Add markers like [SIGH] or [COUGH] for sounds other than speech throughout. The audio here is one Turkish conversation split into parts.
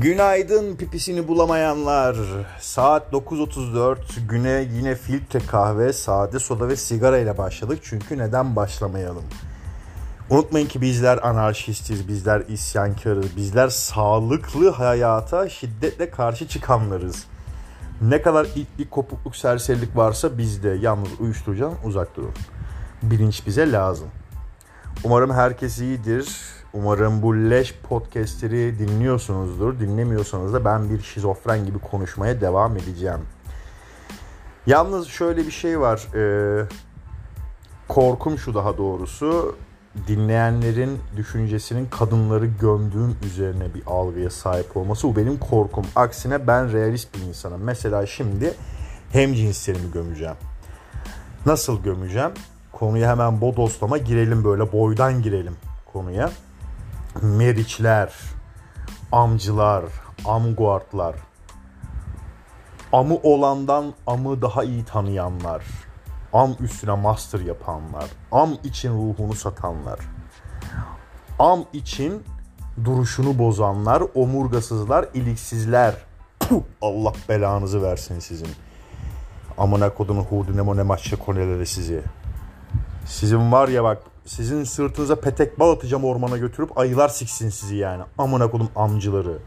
Günaydın pipisini bulamayanlar. Saat 9.34. Güne yine filtre kahve, sade soda ve sigara ile başladık. Çünkü neden başlamayalım? Unutmayın ki bizler anarşistiz, bizler isyankarız, bizler sağlıklı hayata şiddetle karşı çıkanlarız. Ne kadar itlik, kopukluk, serserilik varsa bizde. Yalnız uyuşturucudan uzak durun. Bilinç bize lazım. Umarım herkes iyidir. Umarım bu leş podcastleri dinliyorsunuzdur. Dinlemiyorsanız da ben bir şizofren gibi konuşmaya devam edeceğim. Yalnız şöyle bir şey var. Ee, korkum şu daha doğrusu. Dinleyenlerin düşüncesinin kadınları gömdüğüm üzerine bir algıya sahip olması. Bu benim korkum. Aksine ben realist bir insanım. Mesela şimdi hem cinslerimi gömeceğim. Nasıl gömeceğim? Konuya hemen bodoslama girelim böyle boydan girelim konuya. Meriçler, amcılar, amguardlar, amı olandan amı daha iyi tanıyanlar, am üstüne master yapanlar, am için ruhunu satanlar, am için duruşunu bozanlar, omurgasızlar, iliksizler. Allah belanızı versin sizin. Amına kodunu hudu nemo ne maçça koneleri sizi. Sizin var ya bak sizin sırtınıza petek bal atacağım ormana götürüp ayılar siksin sizi yani. Amına kodum amcıları.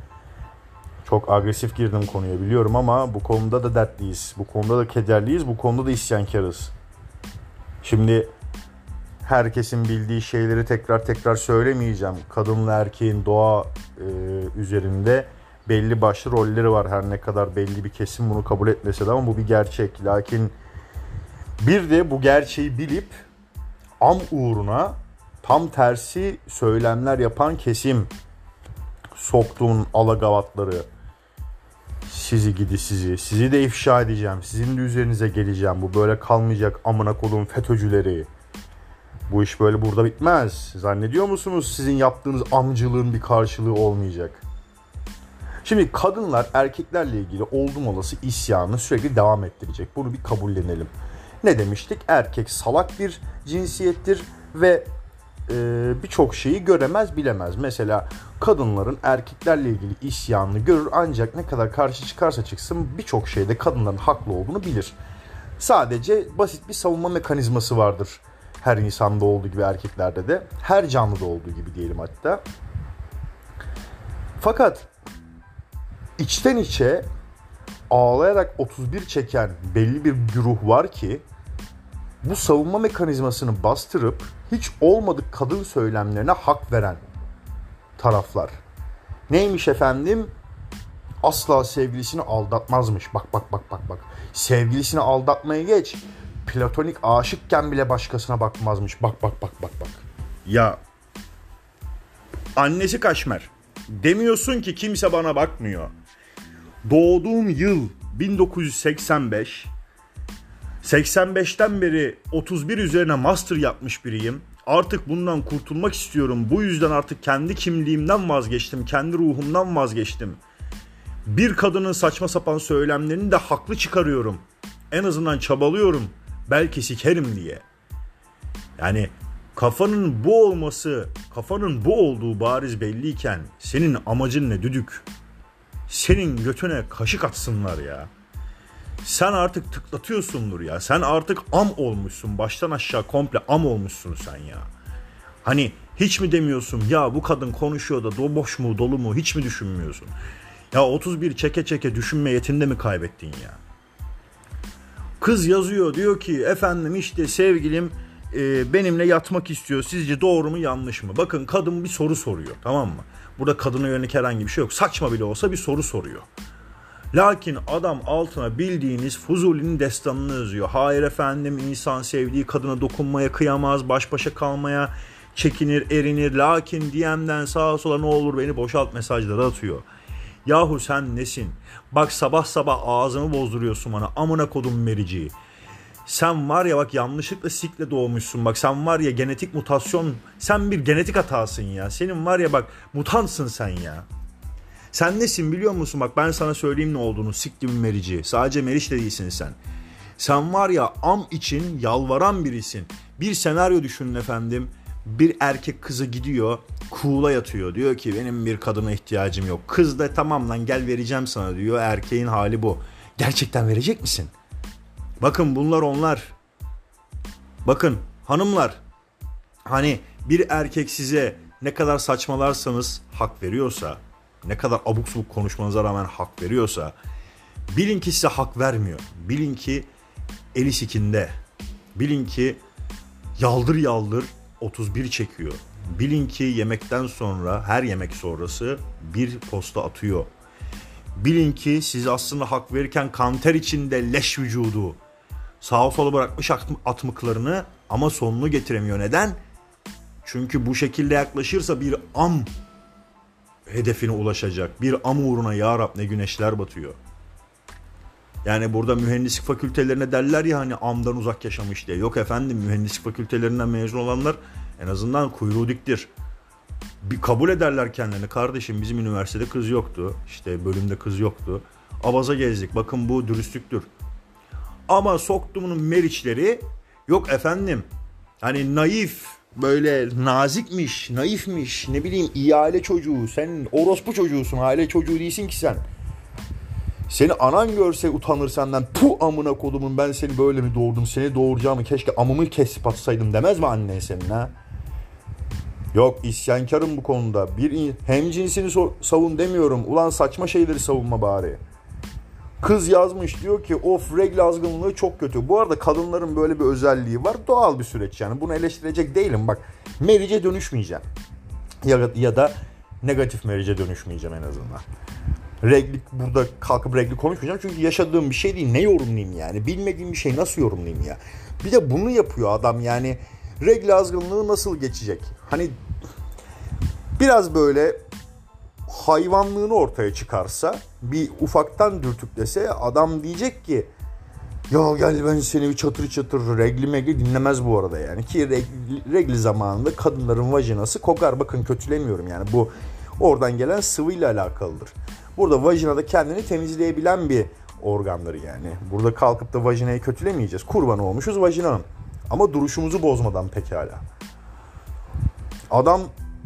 Çok agresif girdim konuya biliyorum ama bu konuda da dertliyiz. Bu konuda da kederliyiz. Bu konuda da isyankarız. Şimdi herkesin bildiği şeyleri tekrar tekrar söylemeyeceğim. Kadınla erkeğin doğa e, üzerinde belli başlı rolleri var. Her ne kadar belli bir kesim bunu kabul etmese de ama bu bir gerçek. Lakin bir de bu gerçeği bilip am uğruna tam tersi söylemler yapan kesim soktuğun alagavatları sizi gidi sizi sizi de ifşa edeceğim sizin de üzerinize geleceğim bu böyle kalmayacak amına kodum FETÖ'cüleri bu iş böyle burada bitmez zannediyor musunuz sizin yaptığınız amcılığın bir karşılığı olmayacak Şimdi kadınlar erkeklerle ilgili oldum olası isyanı sürekli devam ettirecek. Bunu bir kabullenelim. Ne demiştik? Erkek salak bir cinsiyettir ve e, birçok şeyi göremez bilemez. Mesela kadınların erkeklerle ilgili isyanını görür ancak ne kadar karşı çıkarsa çıksın birçok şeyde kadınların haklı olduğunu bilir. Sadece basit bir savunma mekanizması vardır. Her insanda olduğu gibi erkeklerde de, her canlıda olduğu gibi diyelim hatta. Fakat içten içe ağlayarak 31 çeken belli bir güruh var ki bu savunma mekanizmasını bastırıp hiç olmadık kadın söylemlerine hak veren taraflar. Neymiş efendim? Asla sevgilisini aldatmazmış. Bak bak bak bak bak. Sevgilisini aldatmaya geç. Platonik aşıkken bile başkasına bakmazmış. Bak bak bak bak bak. Ya annesi kaşmer. Demiyorsun ki kimse bana bakmıyor. Doğduğum yıl 1985. 85'ten beri 31 üzerine master yapmış biriyim. Artık bundan kurtulmak istiyorum. Bu yüzden artık kendi kimliğimden vazgeçtim. Kendi ruhumdan vazgeçtim. Bir kadının saçma sapan söylemlerini de haklı çıkarıyorum. En azından çabalıyorum. Belki sikerim diye. Yani kafanın bu olması, kafanın bu olduğu bariz belliyken senin amacın ne düdük? Senin götüne kaşık atsınlar ya. Sen artık tıklatıyorsundur ya. Sen artık am olmuşsun. Baştan aşağı komple am olmuşsun sen ya. Hani hiç mi demiyorsun ya bu kadın konuşuyor da do boş mu dolu mu hiç mi düşünmüyorsun? Ya 31 çeke çeke düşünme yetinde mi kaybettin ya? Kız yazıyor diyor ki efendim işte sevgilim e, benimle yatmak istiyor. Sizce doğru mu yanlış mı? Bakın kadın bir soru soruyor tamam mı? Burada kadına yönelik herhangi bir şey yok. Saçma bile olsa bir soru soruyor. Lakin adam altına bildiğiniz Fuzuli'nin destanını yazıyor. Hayır efendim insan sevdiği kadına dokunmaya kıyamaz, baş başa kalmaya çekinir, erinir. Lakin DM'den sağa sola ne olur beni boşalt mesajları atıyor. Yahu sen nesin? Bak sabah sabah ağzımı bozduruyorsun bana. Amına kodum mericiği. Sen var ya bak yanlışlıkla sikle doğmuşsun. Bak sen var ya genetik mutasyon. Sen bir genetik hatasın ya. Senin var ya bak mutansın sen ya. Sen nesin biliyor musun? Bak ben sana söyleyeyim ne olduğunu. Siktim merici. Sadece meriç de değilsin sen. Sen var ya am için yalvaran birisin. Bir senaryo düşünün efendim. bir erkek kızı gidiyor kuğula yatıyor. Diyor ki benim bir kadına ihtiyacım yok. Kız da tamam lan gel vereceğim sana diyor. Erkeğin hali bu. Gerçekten verecek misin? Bakın bunlar onlar. Bakın hanımlar hani bir erkek size ne kadar saçmalarsanız hak veriyorsa, ne kadar abuk subuk konuşmanıza rağmen hak veriyorsa bilin ki size hak vermiyor. Bilin ki eli sikinde. Bilin ki yaldır yaldır 31 çekiyor. Bilin ki yemekten sonra her yemek sonrası bir posta atıyor. Bilin ki siz aslında hak verirken kanter içinde leş vücudu sağa sola bırakmış atmıklarını ama sonunu getiremiyor. Neden? Çünkü bu şekilde yaklaşırsa bir am hedefine ulaşacak. Bir am uğruna ya Rab ne güneşler batıyor. Yani burada mühendislik fakültelerine derler ya hani amdan uzak yaşamış diye. Yok efendim mühendislik fakültelerinden mezun olanlar en azından kuyruğu diktir. Bir kabul ederler kendilerini. Kardeşim bizim üniversitede kız yoktu. İşte bölümde kız yoktu. Abaza gezdik. Bakın bu dürüstlüktür. Ama soktuğumun meriçleri yok efendim. Hani naif böyle nazikmiş, naifmiş, ne bileyim iyi aile çocuğu. Sen orospu çocuğusun, aile çocuğu değilsin ki sen. Seni anan görse utanır senden. Pu amına kodumun ben seni böyle mi doğurdum? Seni doğuracağımı keşke amımı kesip atsaydım demez mi annen senin ha? Yok isyankarım bu konuda. Bir hem cinsini savun demiyorum. Ulan saçma şeyleri savunma bari. Kız yazmış diyor ki of regl azgınlığı çok kötü. Bu arada kadınların böyle bir özelliği var. Doğal bir süreç yani. Bunu eleştirecek değilim. Bak merice dönüşmeyeceğim. Ya, ya da negatif merice dönüşmeyeceğim en azından. Regli burada kalkıp regli konuşmayacağım. Çünkü yaşadığım bir şey değil. Ne yorumlayayım yani? Bilmediğim bir şey nasıl yorumlayayım ya? Bir de bunu yapıyor adam yani. Regl azgınlığı nasıl geçecek? Hani biraz böyle hayvanlığını ortaya çıkarsa bir ufaktan dürtüklese adam diyecek ki ya gel ben seni bir çatır çatır regli megli dinlemez bu arada yani ki regli, regli zamanında kadınların vajinası kokar bakın kötülemiyorum yani bu oradan gelen sıvıyla alakalıdır. Burada vajinada kendini temizleyebilen bir organları yani. Burada kalkıp da vajinayı kötülemeyeceğiz. Kurban olmuşuz vajinanın. Ama duruşumuzu bozmadan pekala. Adam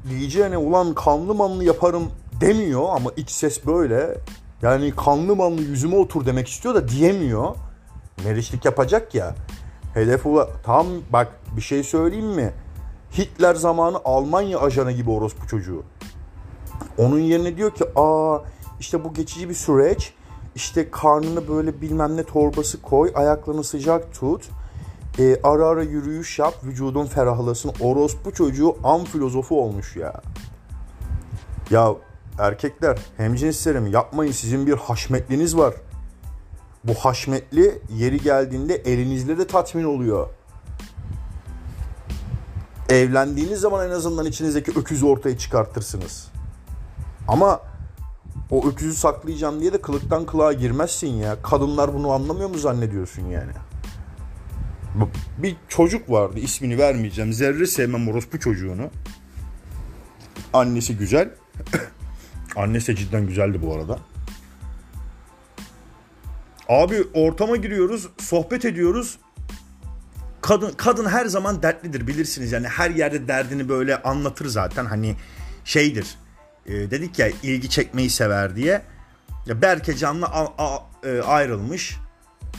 diyeceğine ulan kanlı manlı yaparım demiyor ama iç ses böyle. Yani kanlı manlı yüzüme otur demek istiyor da diyemiyor. Meriçlik yapacak ya. Hedef ula tam bak bir şey söyleyeyim mi? Hitler zamanı Almanya ajanı gibi orospu çocuğu. Onun yerine diyor ki aa işte bu geçici bir süreç. İşte karnını böyle bilmem ne torbası koy. Ayaklarını sıcak tut. E, ara ara yürüyüş yap. Vücudun ferahlasın. Orospu çocuğu am filozofu olmuş ya. Ya erkekler hemcinslerim yapmayın sizin bir haşmetliniz var. Bu haşmetli yeri geldiğinde elinizle de tatmin oluyor. Evlendiğiniz zaman en azından içinizdeki öküzü ortaya çıkartırsınız. Ama o öküzü saklayacağım diye de kılıktan kılığa girmezsin ya. Kadınlar bunu anlamıyor mu zannediyorsun yani? Bir çocuk vardı ismini vermeyeceğim. Zerre sevmem orospu çocuğunu. Annesi güzel. Annesi de cidden güzeldi bu arada. Abi ortama giriyoruz, sohbet ediyoruz. Kadın kadın her zaman dertlidir bilirsiniz. Yani her yerde derdini böyle anlatır zaten. Hani şeydir. E, dedik ya ilgi çekmeyi sever diye. Ya Berke Can'la a, a, e, ayrılmış.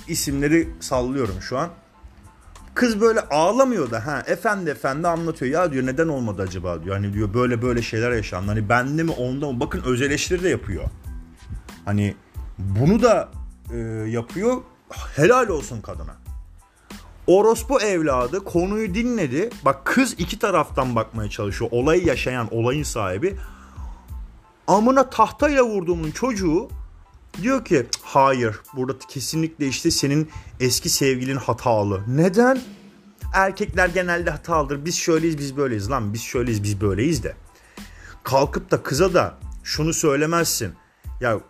İsimleri sallıyorum şu an. Kız böyle ağlamıyor da ha efendi efendi anlatıyor. Ya diyor neden olmadı acaba diyor. Hani diyor böyle böyle şeyler yaşandı. Hani bende mi onda mı? Bakın öz eleştiri de yapıyor. Hani bunu da e, yapıyor. Helal olsun kadına. Orospu evladı konuyu dinledi. Bak kız iki taraftan bakmaya çalışıyor. Olayı yaşayan, olayın sahibi. Amına tahtayla vurduğumun çocuğu Diyor ki hayır burada kesinlikle işte senin eski sevgilin hatalı. Neden? Erkekler genelde hatalıdır. Biz şöyleyiz biz böyleyiz lan biz şöyleyiz biz böyleyiz de. Kalkıp da kıza da şunu söylemezsin. Ya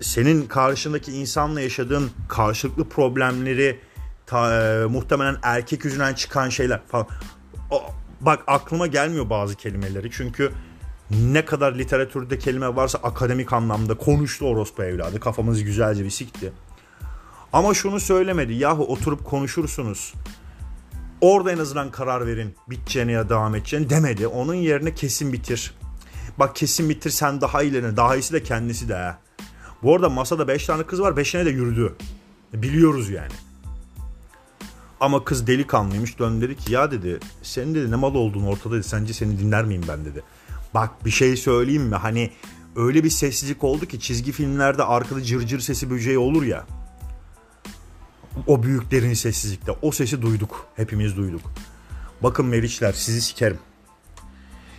senin karşındaki insanla yaşadığın karşılıklı problemleri ta, e, muhtemelen erkek yüzünden çıkan şeyler falan. O, bak aklıma gelmiyor bazı kelimeleri çünkü ne kadar literatürde kelime varsa akademik anlamda konuştu orospu evladı. Kafamız güzelce bir sikti. Ama şunu söylemedi. Yahu oturup konuşursunuz. Orada en azından karar verin biteceğine ya devam edeceğine demedi. Onun yerine kesin bitir. Bak kesin bitir sen daha iyilerine. Daha iyisi de kendisi de. Bu arada masada 5 tane kız var 5'ine de yürüdü. Biliyoruz yani. Ama kız delikanlıymış döndü dedi ki ya dedi senin dedi ne mal olduğunu ortada dedi sence seni dinler miyim ben dedi. Bak bir şey söyleyeyim mi hani öyle bir sessizlik oldu ki çizgi filmlerde arkada cırcır sesi böceği olur ya. O büyük derin sessizlikte o sesi duyduk hepimiz duyduk. Bakın Meriçler sizi sikerim.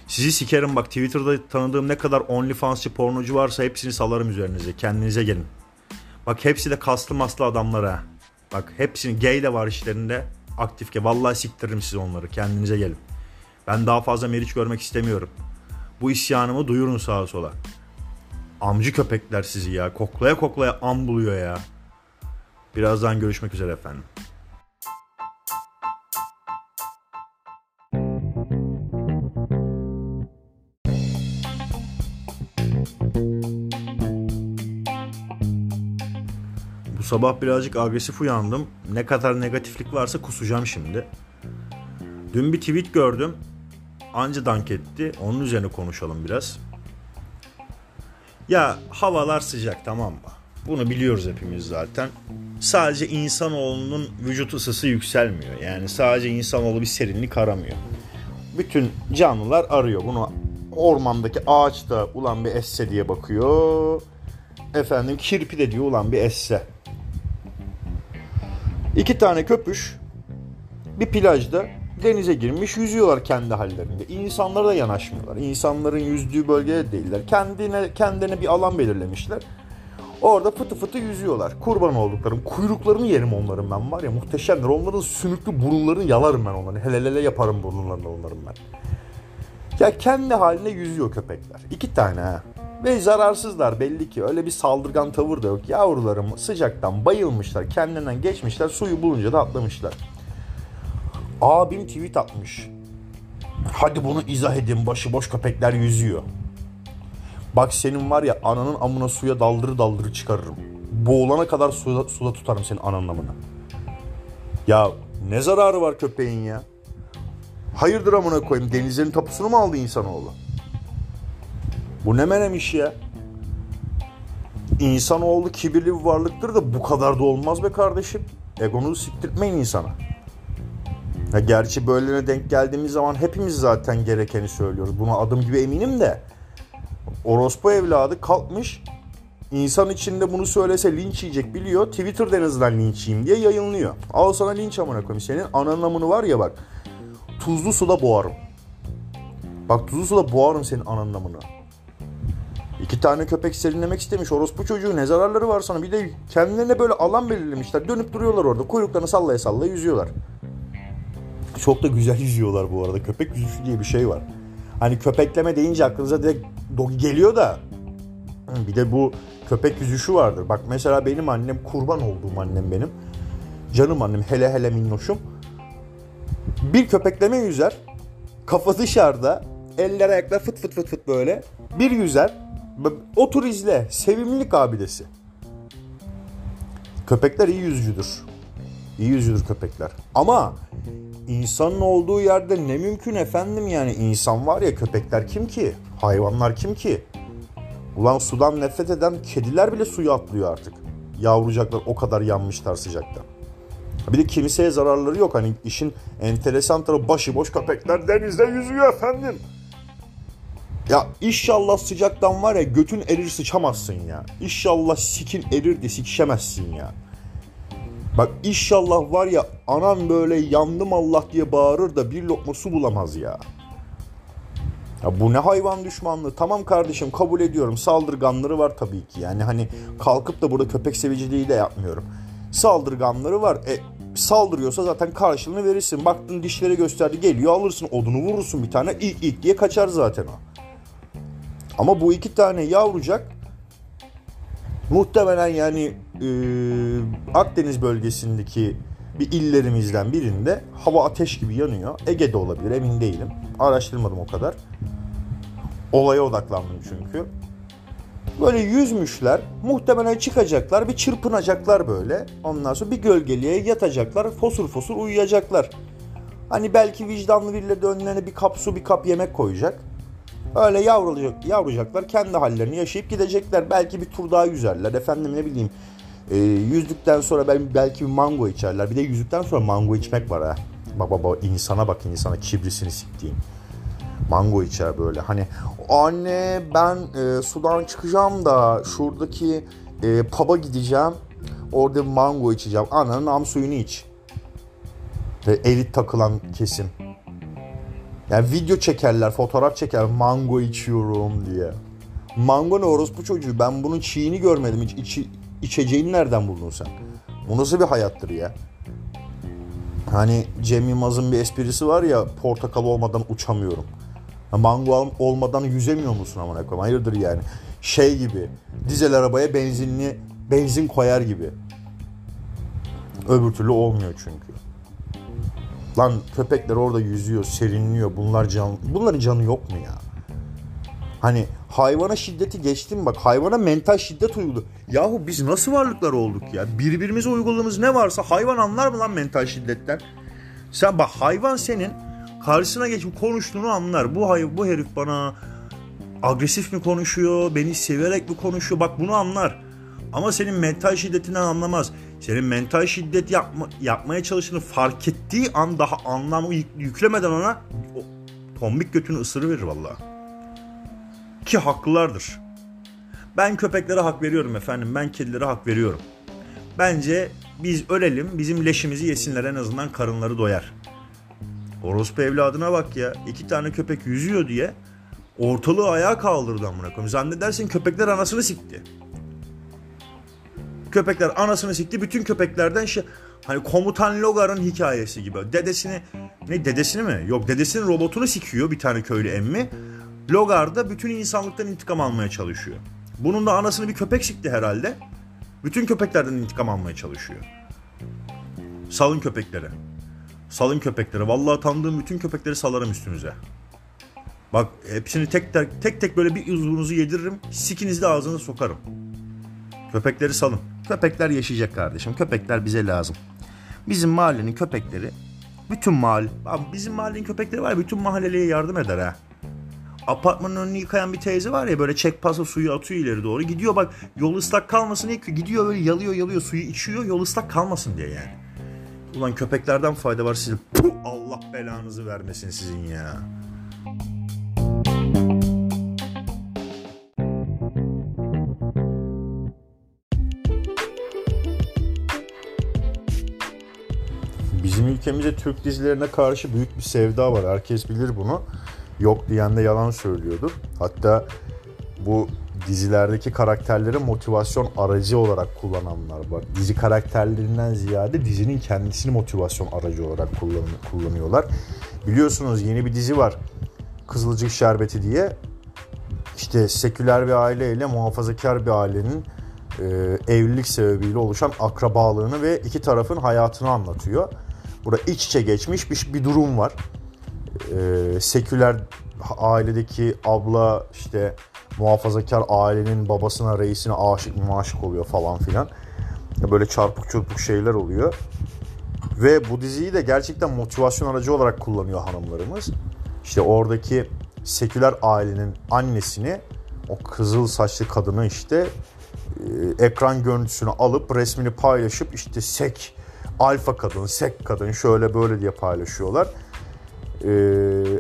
Sizi sikerim bak Twitter'da tanıdığım ne kadar OnlyFans'çı pornocu varsa hepsini salarım üzerinize. Kendinize gelin. Bak hepsi de kaslı maslı adamlara. Bak hepsini gay de var işlerinde. Aktif ki vallahi siktiririm size onları. Kendinize gelin. Ben daha fazla meriç görmek istemiyorum. Bu isyanımı duyurun sağa sola. Amcı köpekler sizi ya. Koklaya koklaya am buluyor ya. Birazdan görüşmek üzere efendim. Bu sabah birazcık agresif uyandım. Ne kadar negatiflik varsa kusacağım şimdi. Dün bir tweet gördüm. Anca dank etti. Onun üzerine konuşalım biraz. Ya havalar sıcak tamam mı? Bunu biliyoruz hepimiz zaten. Sadece insanoğlunun vücut ısısı yükselmiyor. Yani sadece insanoğlu bir serinlik aramıyor. Bütün canlılar arıyor. Bunu ormandaki ağaçta ulan bir esse diye bakıyor. Efendim kirpi de diyor ulan bir esse. İki tane köpüş bir plajda denize girmiş yüzüyorlar kendi hallerinde. İnsanlara da yanaşmıyorlar. İnsanların yüzdüğü bölgede değiller. Kendine kendine bir alan belirlemişler. Orada fıtı fıtı yüzüyorlar. Kurban olduklarım. Kuyruklarını yerim onların ben var ya muhteşemler. Onların sünüklü burunlarını yalarım ben onların. Helelele yaparım burunlarını onların ben. Ya kendi haline yüzüyor köpekler. İki tane ha. Ve zararsızlar belli ki. Öyle bir saldırgan tavır da yok. Yavrularım sıcaktan bayılmışlar. Kendinden geçmişler. Suyu bulunca da atlamışlar. Abim tweet atmış. Hadi bunu izah edin. Başıboş köpekler yüzüyor. Bak senin var ya ananın amına suya daldırı daldırı çıkarırım. Boğulana kadar suda, suda tutarım senin ananın amına. Ya ne zararı var köpeğin ya? Hayırdır amına koyayım denizlerin tapusunu mu aldı insanoğlu? Bu ne menem iş ya? İnsanoğlu kibirli bir varlıktır da bu kadar da olmaz be kardeşim. Egonuzu siktirtmeyin insana. Ya gerçi böylelerine denk geldiğimiz zaman hepimiz zaten gerekeni söylüyoruz. Buna adım gibi eminim de. Orospu evladı kalkmış insan içinde bunu söylese linç yiyecek biliyor. Twitter'da en azından linç yiyeyim diye yayınlıyor. Al sana linç amına koyayım. Senin ananın amını var ya bak. Tuzlu suda boğarım. Bak tuzlu suda boğarım senin ananın amını. İki tane köpek serinlemek istemiş. Orospu çocuğu ne zararları var sana. Bir de kendilerine böyle alan belirlemişler. Dönüp duruyorlar orada. Kuyruklarını sallaya sallaya yüzüyorlar. Çok da güzel yüzüyorlar bu arada. Köpek yüzüşü diye bir şey var. Hani köpekleme deyince aklınıza direkt dogi geliyor da bir de bu köpek yüzüşü vardır. Bak mesela benim annem kurban olduğum annem benim. Canım annem hele hele minnoşum. Bir köpekleme yüzer. Kafa dışarıda. Eller ayaklar fıt fıt fıt fıt böyle. Bir yüzer. Otur izle. Sevimlilik abidesi. Köpekler iyi yüzücüdür. İyi yüzüdür köpekler. Ama insanın olduğu yerde ne mümkün efendim yani insan var ya köpekler kim ki? Hayvanlar kim ki? Ulan sudan nefret eden kediler bile suya atlıyor artık. Yavrucaklar o kadar yanmışlar sıcakta. Bir de kimseye zararları yok. Hani işin enteresan tarafı başıboş köpekler denizde yüzüyor efendim. Ya inşallah sıcaktan var ya götün erir sıçamazsın ya. İnşallah sikin erir de sikişemezsin ya. Bak inşallah var ya anan böyle yandım Allah diye bağırır da bir lokma su bulamaz ya. Ya bu ne hayvan düşmanlığı. Tamam kardeşim kabul ediyorum. Saldırganları var tabii ki. Yani hani kalkıp da burada köpek seviciliği de yapmıyorum. Saldırganları var. E saldırıyorsa zaten karşılığını verirsin. Baktın dişleri gösterdi geliyor alırsın odunu vurursun bir tane ilk ilk diye kaçar zaten o. Ama bu iki tane yavrucak muhtemelen yani e, Akdeniz bölgesindeki bir illerimizden birinde hava ateş gibi yanıyor. Ege'de olabilir emin değilim. Araştırmadım o kadar. Olaya odaklandım çünkü. Böyle yüzmüşler. Muhtemelen çıkacaklar. Bir çırpınacaklar böyle. Ondan sonra bir gölgeliğe yatacaklar. Fosur fosur uyuyacaklar. Hani belki vicdanlı birileri de önlerine bir kap su bir kap yemek koyacak. Öyle yavrulayacak, yavrucaklar kendi hallerini yaşayıp gidecekler. Belki bir tur daha yüzerler. Efendim ne bileyim e, yüzdükten sonra belki bir mango içerler. Bir de yüzdükten sonra mango içmek var ha. Baba baba insana bak insana kibrisini siktiğin. Mango içer böyle. Hani anne ben e, sudan çıkacağım da şuradaki e, pub'a gideceğim. Orada mango içeceğim. Ananın am suyunu iç. Ve elit takılan kesim. Yani video çekerler, fotoğraf çeker. Mango içiyorum diye. Mango ne orospu çocuğu? Ben bunun çiğini görmedim. Hiç içi, içeceğini nereden buldun sen? Bu nasıl bir hayattır ya? Hani Cem Yılmaz'ın bir esprisi var ya portakal olmadan uçamıyorum. Mango olmadan yüzemiyor musun amına koyayım? Hayırdır yani? Şey gibi. Dizel arabaya benzinli benzin koyar gibi. Öbür türlü olmuyor çünkü. Lan köpekler orada yüzüyor, serinliyor. Bunlar can bunların canı yok mu ya? Hani hayvana şiddeti geçtim bak hayvana mental şiddet uygulu. Yahu biz nasıl varlıklar olduk ya? Birbirimize uyguladığımız ne varsa hayvan anlar mı lan mental şiddetten? Sen bak hayvan senin karşısına geçip konuştuğunu anlar. Bu hayvan bu herif bana agresif mi konuşuyor, beni severek mi konuşuyor? Bak bunu anlar. Ama senin mental şiddetinden anlamaz. Senin mental şiddet yapma, yapmaya çalıştığını fark ettiği an daha anlamı yüklemeden ona o tombik götünü ısırıverir vallahi. Ki haklılardır. Ben köpeklere hak veriyorum efendim. Ben kedilere hak veriyorum. Bence biz ölelim, bizim leşimizi yesinler en azından karınları doyar. Orospu evladına bak ya. iki tane köpek yüzüyor diye ortalığı ayağa kaldırdı amına koyayım. Zannedersin köpekler anasını sikti. Köpekler anasını sikti. Bütün köpeklerden şey hani komutan Logar'ın hikayesi gibi. Dedesini ne dedesini mi? Yok dedesinin robotunu sikiyor bir tane köylü emmi. Logar da bütün insanlıktan intikam almaya çalışıyor. Bunun da anasını bir köpek sikti herhalde. Bütün köpeklerden intikam almaya çalışıyor. Salın köpeklere. Salın köpeklere. Vallahi tanıdığım bütün köpekleri salarım üstünüze. Bak hepsini tek tek, tek tek böyle bir uzvunuzu yediririm. Sikinizi de ağzına sokarım. Köpekleri salın. Köpekler yaşayacak kardeşim. Köpekler bize lazım. Bizim mahallenin köpekleri bütün mahalle bizim mahallenin köpekleri var ya bütün mahalleliye yardım eder ha. Apartmanın önünü yıkayan bir teyze var ya böyle çek pasa suyu atıyor ileri doğru. Gidiyor bak yol ıslak kalmasın diye gidiyor böyle yalıyor yalıyor suyu içiyor yol ıslak kalmasın diye yani. Ulan köpeklerden fayda var sizin. Puh, Allah belanızı vermesin sizin ya. Ülkemizde Türk dizilerine karşı büyük bir sevda var. Herkes bilir bunu. Yok diyen de yalan söylüyordur. Hatta bu dizilerdeki karakterleri motivasyon aracı olarak kullananlar var. Dizi karakterlerinden ziyade dizinin kendisini motivasyon aracı olarak kullanıyorlar. Biliyorsunuz yeni bir dizi var. Kızılcık Şerbeti diye. İşte seküler bir aile ile muhafazakar bir ailenin e, evlilik sebebiyle oluşan akrabalığını ve iki tarafın hayatını anlatıyor. Burada iç içe geçmiş bir, bir durum var. E, seküler ailedeki abla işte muhafazakar ailenin babasına, reisine aşık maşık oluyor falan filan. Böyle çarpık çırpık şeyler oluyor. Ve bu diziyi de gerçekten motivasyon aracı olarak kullanıyor hanımlarımız. İşte oradaki seküler ailenin annesini o kızıl saçlı kadını işte e, ekran görüntüsünü alıp resmini paylaşıp işte sek alfa kadın, sek kadın şöyle böyle diye paylaşıyorlar. Ee,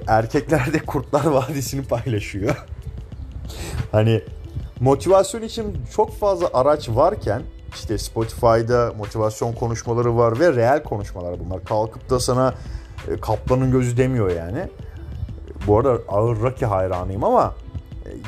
erkekler de Kurtlar Vadisi'ni paylaşıyor. [LAUGHS] hani motivasyon için çok fazla araç varken işte Spotify'da motivasyon konuşmaları var ve reel konuşmalar bunlar. Kalkıp da sana e, kaplanın gözü demiyor yani. Bu arada ağır Rocky hayranıyım ama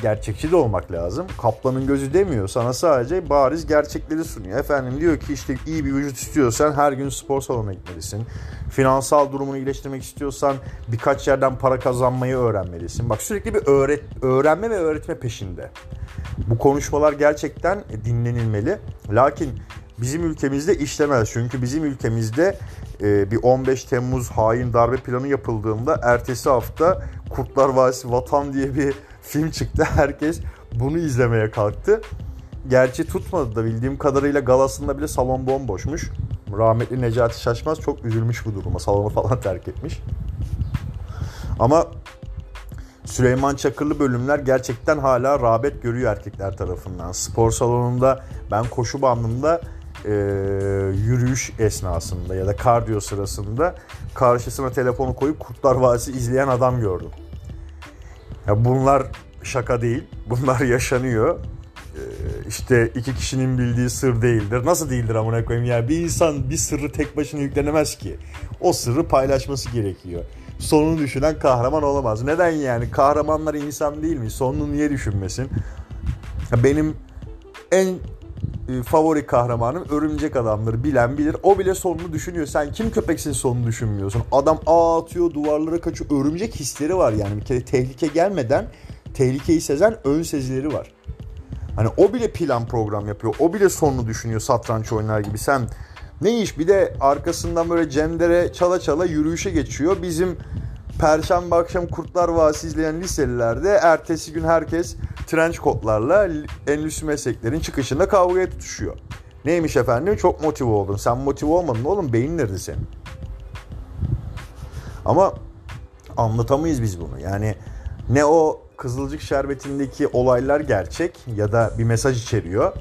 gerçekçi de olmak lazım. Kaplanın gözü demiyor. Sana sadece bariz gerçekleri sunuyor. Efendim diyor ki işte iyi bir vücut istiyorsan her gün spor salonuna gitmelisin. Finansal durumunu iyileştirmek istiyorsan birkaç yerden para kazanmayı öğrenmelisin. Bak sürekli bir öğret öğrenme ve öğretme peşinde. Bu konuşmalar gerçekten dinlenilmeli. Lakin bizim ülkemizde işlemez. Çünkü bizim ülkemizde e, bir 15 Temmuz hain darbe planı yapıldığında ertesi hafta Kurtlar Vadisi Vatan diye bir film çıktı. [LAUGHS] Herkes bunu izlemeye kalktı. Gerçi tutmadı da bildiğim kadarıyla galasında bile salon bomboşmuş. Rahmetli Necati Şaşmaz çok üzülmüş bu duruma. Salonu [LAUGHS] falan terk etmiş. Ama Süleyman Çakırlı bölümler gerçekten hala rağbet görüyor erkekler tarafından. Spor salonunda ben koşu bandında e, yürüyüş esnasında ya da kardiyo sırasında karşısına telefonu koyup Kurtlar Vadisi izleyen adam gördüm. Ya bunlar şaka değil. Bunlar [LAUGHS] yaşanıyor. Ee, işte iki kişinin bildiği sır değildir. Nasıl değildir amına koyayım ya? Bir insan bir sırrı tek başına yüklenemez ki. O sırrı paylaşması gerekiyor. Sonunu düşünen kahraman olamaz. Neden yani? Kahramanlar insan değil mi? Sonunu niye düşünmesin? Benim en e, favori kahramanım örümcek adamdır. Bilen bilir. O bile sonunu düşünüyor. Sen kim köpeksin sonunu düşünmüyorsun. Adam ağ atıyor, duvarlara kaçıyor. Örümcek hisleri var yani. Bir kere tehlike gelmeden tehlikeyi sezen ön sezileri var. Hani o bile plan program yapıyor. O bile sonunu düşünüyor satranç oynar gibi. Sen ne iş bir de arkasından böyle cendere çala çala yürüyüşe geçiyor. Bizim Perşembe akşam Kurtlar Vadisi izleyen liselilerde ertesi gün herkes trench kotlarla endüstri mesleklerin çıkışında kavgaya tutuşuyor. Neymiş efendim? Çok motive oldun. Sen motive olmadın oğlum. Beyin nerede senin? Ama anlatamayız biz bunu. Yani ne o Kızılcık Şerbeti'ndeki olaylar gerçek ya da bir mesaj içeriyor.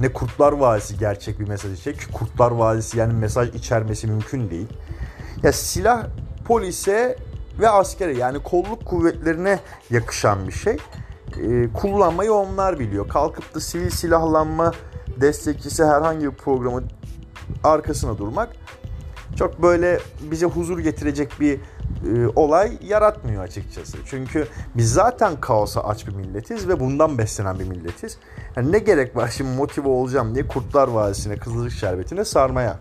Ne Kurtlar Vadisi gerçek bir mesaj içecek. Kurtlar Vadisi yani mesaj içermesi mümkün değil. Ya silah polise ve askere yani kolluk kuvvetlerine yakışan bir şey. Ee, kullanmayı onlar biliyor. Kalkıp da sivil silahlanma destekçisi herhangi bir programın arkasına durmak çok böyle bize huzur getirecek bir e, olay yaratmıyor açıkçası. Çünkü biz zaten kaosa aç bir milletiz ve bundan beslenen bir milletiz. Yani ne gerek var şimdi motive olacağım diye Kurtlar Vadisi'ne, Kızılcık Şerbeti'ne sarmaya.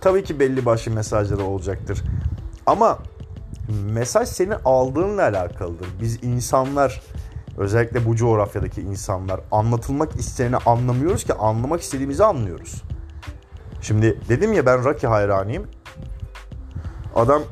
Tabii ki belli başlı mesajları olacaktır. Ama mesaj senin aldığınla alakalıdır. Biz insanlar özellikle bu coğrafyadaki insanlar anlatılmak isteneni anlamıyoruz ki anlamak istediğimizi anlıyoruz. Şimdi dedim ya ben Rocky hayranıyım. Adam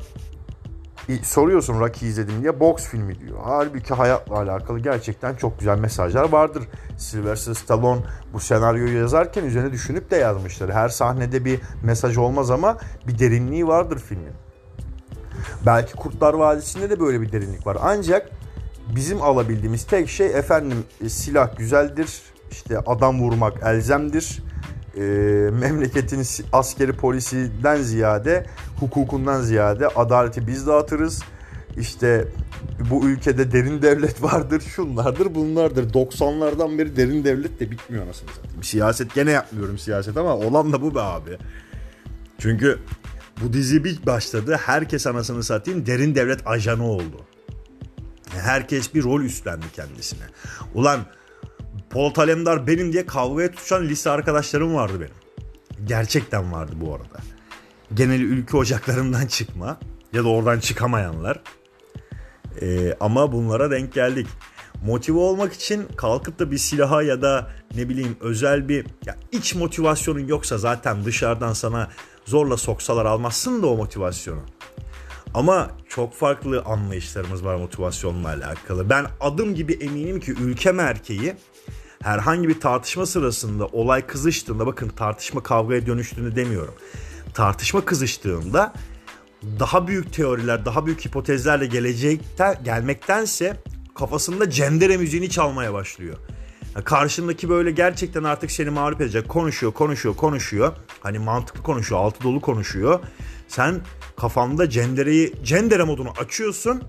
soruyorsun Rocky izledim diye boks filmi diyor. Halbuki hayatla alakalı gerçekten çok güzel mesajlar vardır. Sylvester Stallone bu senaryoyu yazarken üzerine düşünüp de yazmışlar. Her sahnede bir mesaj olmaz ama bir derinliği vardır filmin. Belki Kurtlar Vadisi'nde de böyle bir derinlik var. Ancak bizim alabildiğimiz tek şey efendim e, silah güzeldir. İşte adam vurmak elzemdir. E, memleketin askeri polisinden ziyade, hukukundan ziyade adaleti biz dağıtırız. İşte bu ülkede derin devlet [LAUGHS] vardır, şunlardır, bunlardır. 90'lardan beri derin devlet de bitmiyor anasını satayım. Siyaset gene yapmıyorum siyaset ama olan da bu be abi. Çünkü bu dizi bir başladı. Herkes anasını satayım derin devlet ajanı oldu. Herkes bir rol üstlendi kendisine. Ulan Polat Alemdar benim diye kavgaya tutuşan lise arkadaşlarım vardı benim. Gerçekten vardı bu arada. Genel ülke ocaklarından çıkma ya da oradan çıkamayanlar. Ee, ama bunlara denk geldik. Motive olmak için kalkıp da bir silaha ya da ne bileyim özel bir ya iç motivasyonun yoksa zaten dışarıdan sana zorla soksalar almazsın da o motivasyonu. Ama çok farklı anlayışlarımız var motivasyonla alakalı. Ben adım gibi eminim ki ülke erkeği herhangi bir tartışma sırasında olay kızıştığında bakın tartışma kavgaya dönüştüğünü demiyorum. Tartışma kızıştığında daha büyük teoriler, daha büyük hipotezlerle gelecekten gelmektense kafasında cendere müziğini çalmaya başlıyor. Karşındaki böyle gerçekten artık seni mağlup edecek. Konuşuyor, konuşuyor, konuşuyor. Hani mantıklı konuşuyor, altı dolu konuşuyor. Sen kafanda cendereyi, cendere modunu açıyorsun.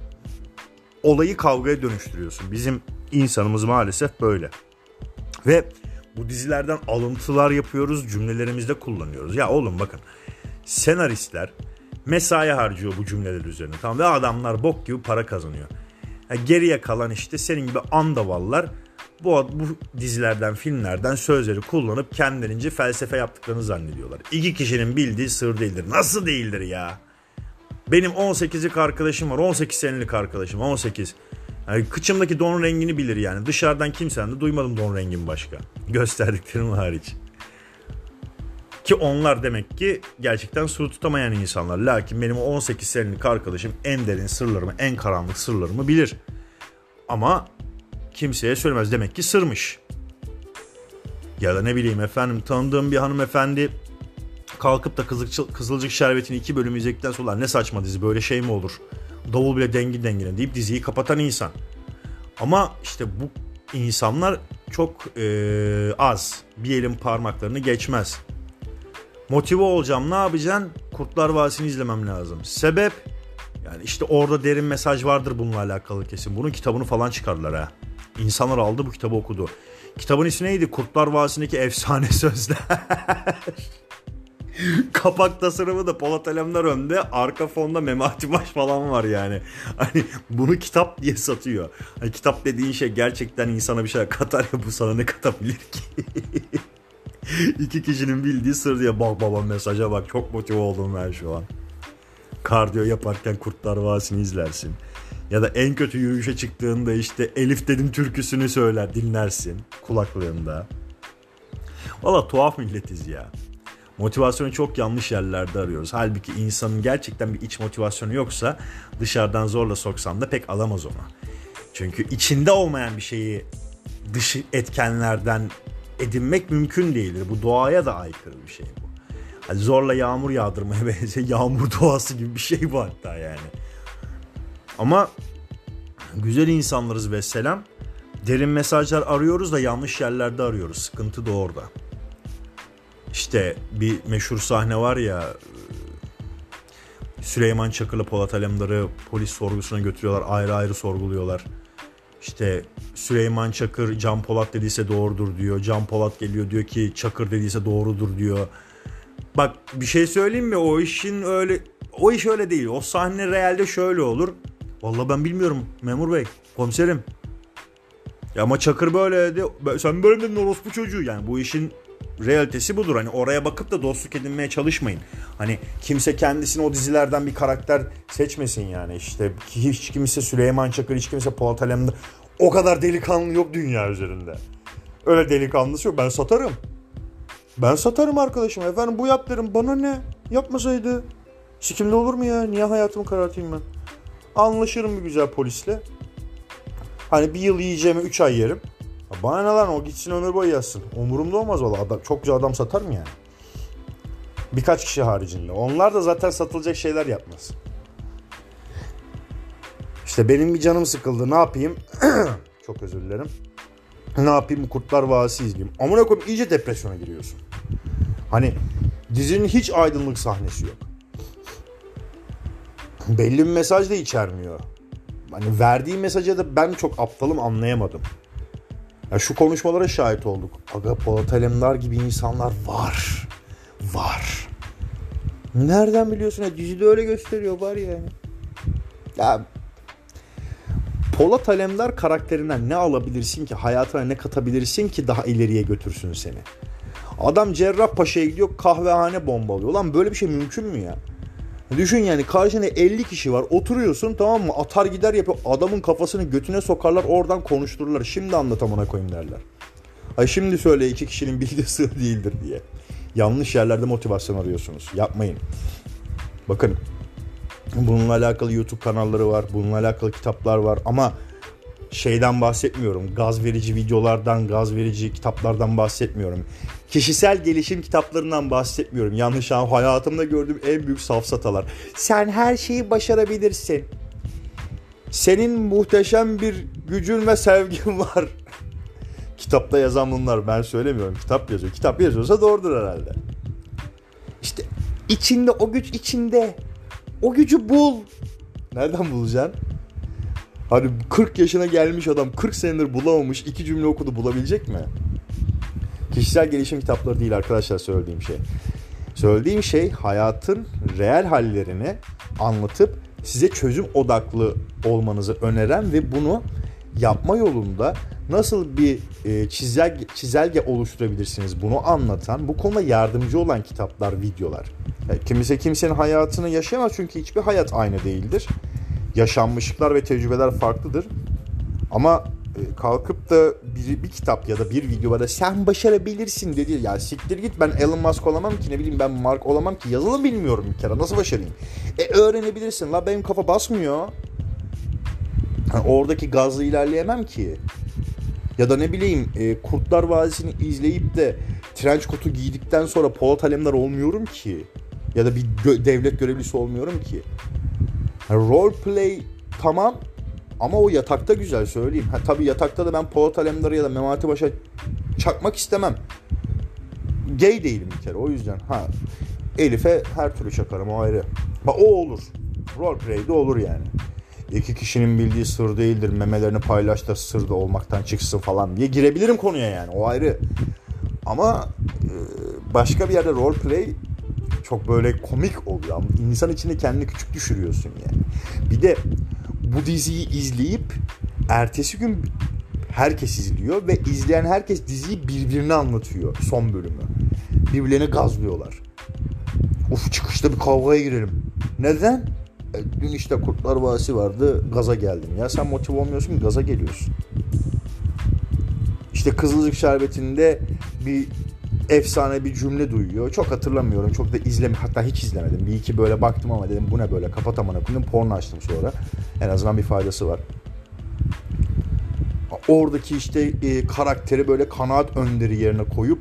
Olayı kavgaya dönüştürüyorsun. Bizim insanımız maalesef böyle. Ve bu dizilerden alıntılar yapıyoruz, cümlelerimizde kullanıyoruz. Ya oğlum bakın senaristler mesai harcıyor bu cümleler üzerine. Tamam ve adamlar bok gibi para kazanıyor. Yani geriye kalan işte senin gibi andavallar bu, bu dizilerden, filmlerden sözleri kullanıp kendilerince felsefe yaptıklarını zannediyorlar. İki kişinin bildiği sır değildir. Nasıl değildir ya? Benim 18'lik arkadaşım var. 18 senelik arkadaşım. 18. Yani kıçımdaki don rengini bilir yani. Dışarıdan kimsen de duymadım don rengim başka. [LAUGHS] Gösterdiklerim hariç. Ki onlar demek ki gerçekten sır tutamayan insanlar. Lakin benim 18 senelik arkadaşım en derin sırlarımı, en karanlık sırlarımı bilir. Ama kimseye söylemez. Demek ki sırmış. Ya da ne bileyim efendim tanıdığım bir hanımefendi kalkıp da Kızılcık, Şerbeti'ni iki bölüm izledikten sonra ne saçma dizi böyle şey mi olur? Davul bile dengi dengine deyip diziyi kapatan insan. Ama işte bu insanlar çok e, az. Bir elin parmaklarını geçmez. Motive olacağım ne yapacaksın? Kurtlar Vadisi'ni izlemem lazım. Sebep? Yani işte orada derin mesaj vardır bununla alakalı kesin. Bunun kitabını falan çıkardılar ha. İnsanlar aldı bu kitabı okudu. Kitabın ismi neydi? Kurtlar Vadisi'ndeki efsane [LAUGHS] sözler. Kapak tasarımı da Polat Alemdar önde. Arka fonda Memati Baş falan var yani. Hani bunu kitap diye satıyor. Hani kitap dediğin şey gerçekten insana bir şey katar ya bu sana ne katabilir ki? [LAUGHS] İki kişinin bildiği sır diye bak baba mesaja bak çok motive oldum ben şu an. Kardiyo yaparken Kurtlar Vadisi'ni izlersin. Ya da en kötü yürüyüşe çıktığında işte Elif dedim türküsünü söyler dinlersin kulaklığında. Valla tuhaf milletiz ya. Motivasyonu çok yanlış yerlerde arıyoruz. Halbuki insanın gerçekten bir iç motivasyonu yoksa dışarıdan zorla soksan da pek alamaz onu. Çünkü içinde olmayan bir şeyi dış etkenlerden edinmek mümkün değildir. Bu doğaya da aykırı bir şey bu. Hani zorla yağmur yağdırmaya [LAUGHS] benziyor. Yağmur doğası gibi bir şey bu hatta yani. Ama güzel insanlarız ve selam. Derin mesajlar arıyoruz da yanlış yerlerde arıyoruz. Sıkıntı da orada. İşte bir meşhur sahne var ya Süleyman Çakır'la Polat Alemdar'ı polis sorgusuna götürüyorlar. Ayrı ayrı sorguluyorlar. İşte Süleyman Çakır Can Polat dediyse doğrudur diyor. Can Polat geliyor diyor ki Çakır dediyse doğrudur diyor. Bak bir şey söyleyeyim mi? O işin öyle o iş öyle değil. O sahne realde şöyle olur. Vallahi ben bilmiyorum memur bey, komiserim. Ya ama Çakır böyle dedi. Sen böyle dedin orospu çocuğu. Yani bu işin realitesi budur. Hani oraya bakıp da dostluk edinmeye çalışmayın. Hani kimse kendisini o dizilerden bir karakter seçmesin yani. İşte hiç kimse Süleyman Çakır, hiç kimse Polat Alemdar. O kadar delikanlı yok dünya üzerinde. Öyle delikanlısı yok. Ben satarım. Ben satarım arkadaşım. Efendim bu yap derim. Bana ne? Yapmasaydı. Sikimde olur mu ya? Niye hayatımı karartayım ben? Anlaşırım bir güzel polisle. Hani bir yıl yiyeceğimi 3 ay yerim. Bana ne lan o gitsin ömür boyu yazsın. Umurumda olmaz valla. Adam, çokça adam satar mı yani? Birkaç kişi haricinde. Onlar da zaten satılacak şeyler yapmaz. İşte benim bir canım sıkıldı. Ne yapayım? [CLEARS THROAT] Çok özür dilerim. Ne yapayım? Kurtlar Vadisi izleyeyim. Amına koyayım iyice depresyona giriyorsun. Hani dizinin hiç aydınlık sahnesi yok. Belli bir mesaj da içermiyor. Hani verdiği mesaja da ben çok aptalım anlayamadım. Ya şu konuşmalara şahit olduk. Aga Polat Alemdar gibi insanlar var. Var. Nereden biliyorsun ya? Dizide öyle gösteriyor var yani. Ya Polat Alemdar karakterinden ne alabilirsin ki? Hayatına ne katabilirsin ki daha ileriye götürsün seni? Adam Cerrahpaşa'ya gidiyor kahvehane bombalıyor. Lan böyle bir şey mümkün mü ya? Düşün yani karşında 50 kişi var oturuyorsun tamam mı atar gider yapıyor adamın kafasını götüne sokarlar oradan konuştururlar şimdi anlat amına koyayım derler. Ay şimdi söyle iki kişinin [LAUGHS] bildiği sır değildir diye. Yanlış yerlerde motivasyon arıyorsunuz yapmayın. Bakın bununla alakalı YouTube kanalları var bununla alakalı kitaplar var ama şeyden bahsetmiyorum. Gaz verici videolardan, gaz verici kitaplardan bahsetmiyorum. Kişisel gelişim kitaplarından bahsetmiyorum. Yanlış an hayatımda gördüğüm en büyük safsatalar. Sen her şeyi başarabilirsin. Senin muhteşem bir gücün ve sevgin [LAUGHS] var. Kitapta yazan bunlar ben söylemiyorum. Kitap yazıyor. Kitap yazıyorsa doğrudur herhalde. İşte içinde o güç içinde. O gücü bul. Nereden bulacaksın? Hani 40 yaşına gelmiş adam 40 senedir bulamamış iki cümle okudu bulabilecek mi? Kişisel gelişim kitapları değil arkadaşlar söylediğim şey. Söylediğim şey hayatın reel hallerini anlatıp size çözüm odaklı olmanızı öneren ve bunu yapma yolunda nasıl bir e, çizelge, çizelge oluşturabilirsiniz bunu anlatan, bu konuda yardımcı olan kitaplar, videolar. Yani kimse kimsenin hayatını yaşayamaz çünkü hiçbir hayat aynı değildir yaşanmışlıklar ve tecrübeler farklıdır. Ama e, kalkıp da bir, bir kitap ya da bir video bana sen başarabilirsin dedi. Ya siktir git ben Elon Musk olamam ki ne bileyim ben Mark olamam ki yazılım bilmiyorum bir kere nasıl başarayım? E öğrenebilirsin la benim kafa basmıyor. Oradaki gazla ilerleyemem ki. Ya da ne bileyim e, Kurtlar Vadisi'ni izleyip de trench kotu giydikten sonra Polat Alemdar olmuyorum ki. Ya da bir gö- devlet görevlisi olmuyorum ki. Role play tamam ama o yatakta güzel söyleyeyim. Ha, tabii yatakta da ben Polat Alemdar'ı ya da Memati Baş'a çakmak istemem. Gay değilim bir kere o yüzden. Ha Elif'e her türlü çakarım o ayrı. Bak o olur. Role play'de olur yani. İki kişinin bildiği sır değildir. Memelerini paylaş da sır da olmaktan çıksın falan diye girebilirim konuya yani. O ayrı. Ama e, başka bir yerde role play çok böyle komik oluyor. İnsan içinde kendini küçük düşürüyorsun yani. Bir de bu diziyi izleyip ertesi gün herkes izliyor ve izleyen herkes diziyi birbirine anlatıyor son bölümü. Birbirlerine gazlıyorlar. Uf çıkışta bir kavgaya girelim. Neden? E, dün işte Kurtlar Vadisi vardı gaza geldim. Ya sen motive olmuyorsun gaza geliyorsun. İşte Kızılcık Şerbeti'nde bir efsane bir cümle duyuyor. Çok hatırlamıyorum. Çok da izleme hatta hiç izlemedim. Bir iki böyle baktım ama dedim bu ne böyle kapat amına koyayım. Porno açtım sonra. En azından bir faydası var. Oradaki işte e, karakteri böyle kanaat önderi yerine koyup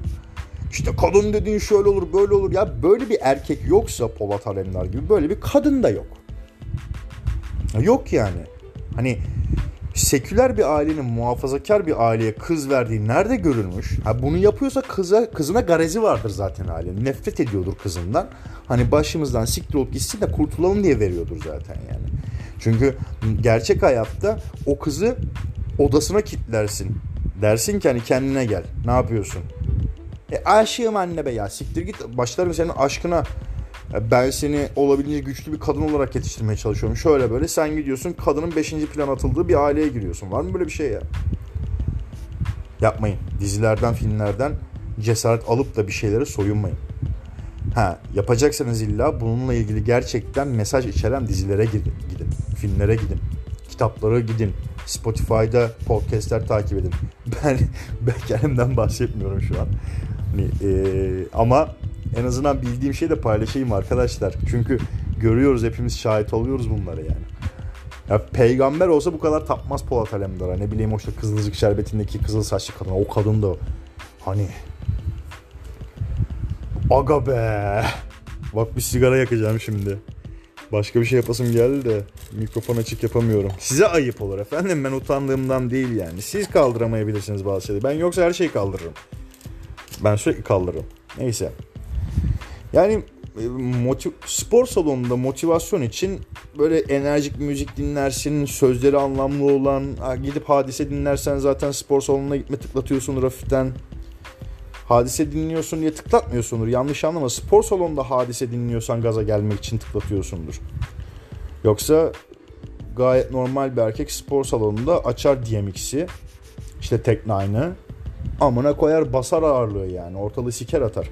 işte kadın dediğin şöyle olur böyle olur. Ya böyle bir erkek yoksa Polat Alemdar gibi böyle bir kadın da yok. Yok yani. Hani seküler bir ailenin muhafazakar bir aileye kız verdiği nerede görülmüş? Ha bunu yapıyorsa kıza kızına garezi vardır zaten ailenin. Nefret ediyordur kızından. Hani başımızdan siktir olup gitsin de kurtulalım diye veriyordur zaten yani. Çünkü gerçek hayatta o kızı odasına kitlersin. Dersin ki hani kendine gel. Ne yapıyorsun? E aşığım anne be ya siktir git. Başlarım senin aşkına. Ben seni olabildiğince güçlü bir kadın olarak yetiştirmeye çalışıyorum. Şöyle böyle sen gidiyorsun kadının 5. plan atıldığı bir aileye giriyorsun. Var mı böyle bir şey ya? Yapmayın. Dizilerden, filmlerden cesaret alıp da bir şeylere soyunmayın. Ha, yapacaksanız illa bununla ilgili gerçekten mesaj içeren dizilere gidin, gidin. Filmlere gidin. Kitaplara gidin. Spotify'da podcastler takip edin. [LAUGHS] Ben ben kendimden bahsetmiyorum şu an. Hani, e, ama en azından bildiğim şeyi de paylaşayım arkadaşlar. Çünkü görüyoruz hepimiz şahit oluyoruz bunlara yani. Ya peygamber olsa bu kadar tapmaz Polat Alemdar'a. Ne bileyim o işte Kızılcık Şerbeti'ndeki kızıl saçlı kadın. O kadın da hani aga be. Bak bir sigara yakacağım şimdi. Başka bir şey yapasım geldi de mikrofon açık yapamıyorum. Size ayıp olur efendim. Ben utandığımdan değil yani. Siz kaldıramayabilirsiniz bazı şeyleri. Ben yoksa her şeyi kaldırırım. Ben sürekli kaldırırım. Neyse. Yani e, motiv spor salonunda motivasyon için böyle enerjik müzik dinlersin, sözleri anlamlı olan, gidip hadise dinlersen zaten spor salonuna gitme tıklatıyorsun hafiften. Hadise dinliyorsun diye tıklatmıyorsundur. Yanlış anlama. Spor salonunda hadise dinliyorsan gaza gelmek için tıklatıyorsundur. Yoksa gayet normal bir erkek spor salonunda açar DMX'i, işte Tech Nine'ı, amına koyar basar ağırlığı yani. Ortalığı siker atar.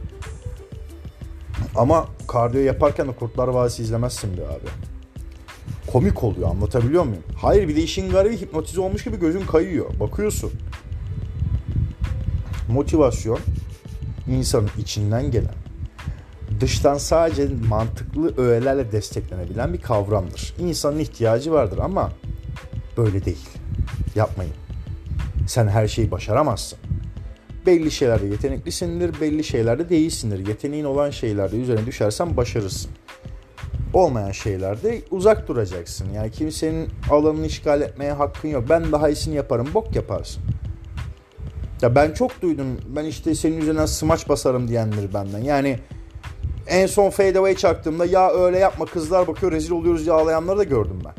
Ama kardiyo yaparken de Kurtlar Vadisi izlemezsin be abi. Komik oluyor anlatabiliyor muyum? Hayır bir de işin garibi hipnotize olmuş gibi gözün kayıyor. Bakıyorsun. Motivasyon insanın içinden gelen dıştan sadece mantıklı öğelerle desteklenebilen bir kavramdır. İnsanın ihtiyacı vardır ama böyle değil. Yapmayın. Sen her şeyi başaramazsın belli şeylerde yeteneklisindir, belli şeylerde değilsindir. Yeteneğin olan şeylerde üzerine düşersen başarırsın. Olmayan şeylerde uzak duracaksın. Yani kimsenin alanını işgal etmeye hakkın yok. Ben daha iyisini yaparım, bok yaparsın. Ya ben çok duydum. Ben işte senin üzerinden smaç basarım diyenleri benden. Yani en son fade away çaktığımda ya öyle yapma kızlar bakıyor rezil oluyoruz diye ağlayanları da gördüm ben.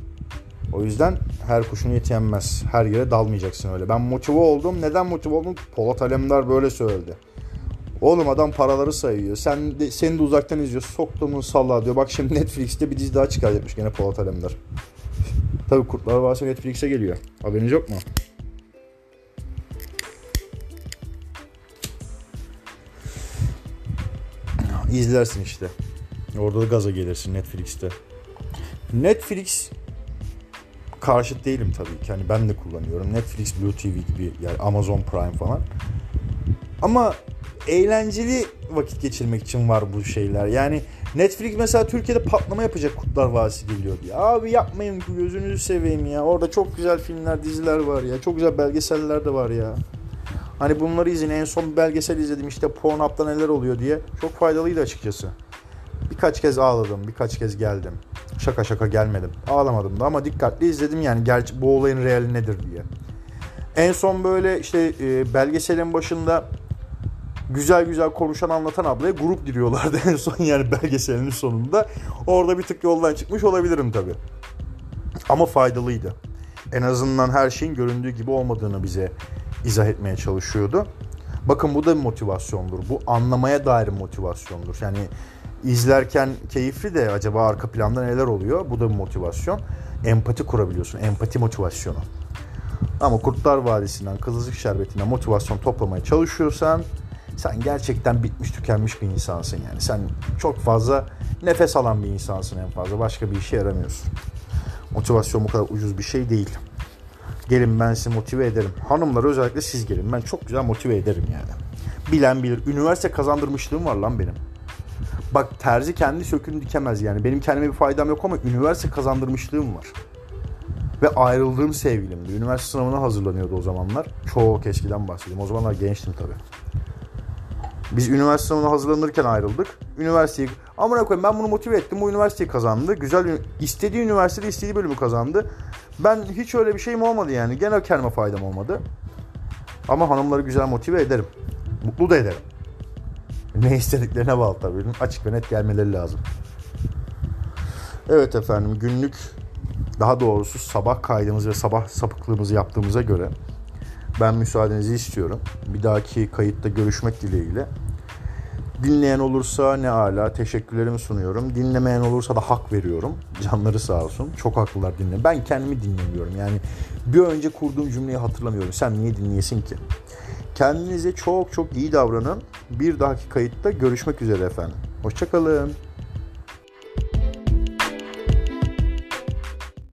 O yüzden her kuşun eti yenmez. Her yere dalmayacaksın öyle. Ben motive oldum. Neden motive oldum? Polat Alemdar böyle söyledi. Oğlum adam paraları sayıyor. Sen de, seni de uzaktan izliyor. Soktuğumun salla diyor. Bak şimdi Netflix'te bir dizi daha çıkaracakmış gene Polat Alemdar. Tabi Kurtlar Vadisi Netflix'e geliyor. Haberiniz yok mu? İzlersin işte. Orada da gaza gelirsin Netflix'te. Netflix karşıt değilim tabii ki. Hani ben de kullanıyorum. Netflix, Blue TV gibi yani Amazon Prime falan. Ama eğlenceli vakit geçirmek için var bu şeyler. Yani Netflix mesela Türkiye'de patlama yapacak Kurtlar Vadisi geliyor diye. Abi yapmayın gözünüzü seveyim ya. Orada çok güzel filmler, diziler var ya. Çok güzel belgeseller de var ya. Hani bunları izin en son belgesel izledim işte Pornhub'da neler oluyor diye. Çok faydalıydı açıkçası. Birkaç kez ağladım, birkaç kez geldim. Şaka şaka gelmedim. Ağlamadım da ama dikkatli izledim yani gerçi bu olayın reali nedir diye. En son böyle işte e, belgeselin başında güzel güzel konuşan anlatan ablaya grup giriyorlardı [LAUGHS] en son yani belgeselin sonunda. Orada bir tık yoldan çıkmış olabilirim tabi. Ama faydalıydı. En azından her şeyin göründüğü gibi olmadığını bize izah etmeye çalışıyordu. Bakın bu da bir motivasyondur. Bu anlamaya dair motivasyondur. Yani izlerken keyifli de acaba arka planda neler oluyor? Bu da bir motivasyon. Empati kurabiliyorsun. Empati motivasyonu. Ama Kurtlar Vadisi'nden, Kızılcık Şerbeti'nden motivasyon toplamaya çalışıyorsan sen gerçekten bitmiş tükenmiş bir insansın yani. Sen çok fazla nefes alan bir insansın en fazla. Başka bir işe yaramıyorsun. Motivasyon bu kadar ucuz bir şey değil. Gelin ben sizi motive ederim. Hanımlar özellikle siz gelin. Ben çok güzel motive ederim yani. Bilen bilir. Üniversite kazandırmışlığım var lan benim. Bak terzi kendi sökünü dikemez yani. Benim kendime bir faydam yok ama üniversite kazandırmışlığım var. Ve ayrıldığım sevgilimdi. Üniversite sınavına hazırlanıyordu o zamanlar. Çok eskiden bahsedeyim. O zamanlar gençtim tabii. Biz üniversite sınavına hazırlanırken ayrıldık. Üniversiteyi amına koyayım ben bunu motive ettim. Bu üniversiteyi kazandı. Güzel istediği üniversitede istediği bölümü kazandı. Ben hiç öyle bir şeyim olmadı yani. Gene kendime faydam olmadı. Ama hanımları güzel motive ederim. Mutlu da ederim. [LAUGHS] Ne istediklerine bağlı tabii. Açık ve net gelmeleri lazım. Evet efendim günlük daha doğrusu sabah kaydımız ve sabah sapıklığımızı yaptığımıza göre ben müsaadenizi istiyorum. Bir dahaki kayıtta görüşmek dileğiyle. Dinleyen olursa ne ala teşekkürlerimi sunuyorum. Dinlemeyen olursa da hak veriyorum. Canları sağ olsun. Çok haklılar dinle. Ben kendimi dinlemiyorum. Yani bir önce kurduğum cümleyi hatırlamıyorum. Sen niye dinleyesin ki? Kendinize çok çok iyi davranın. Bir dahaki kayıtta görüşmek üzere efendim. Hoşçakalın.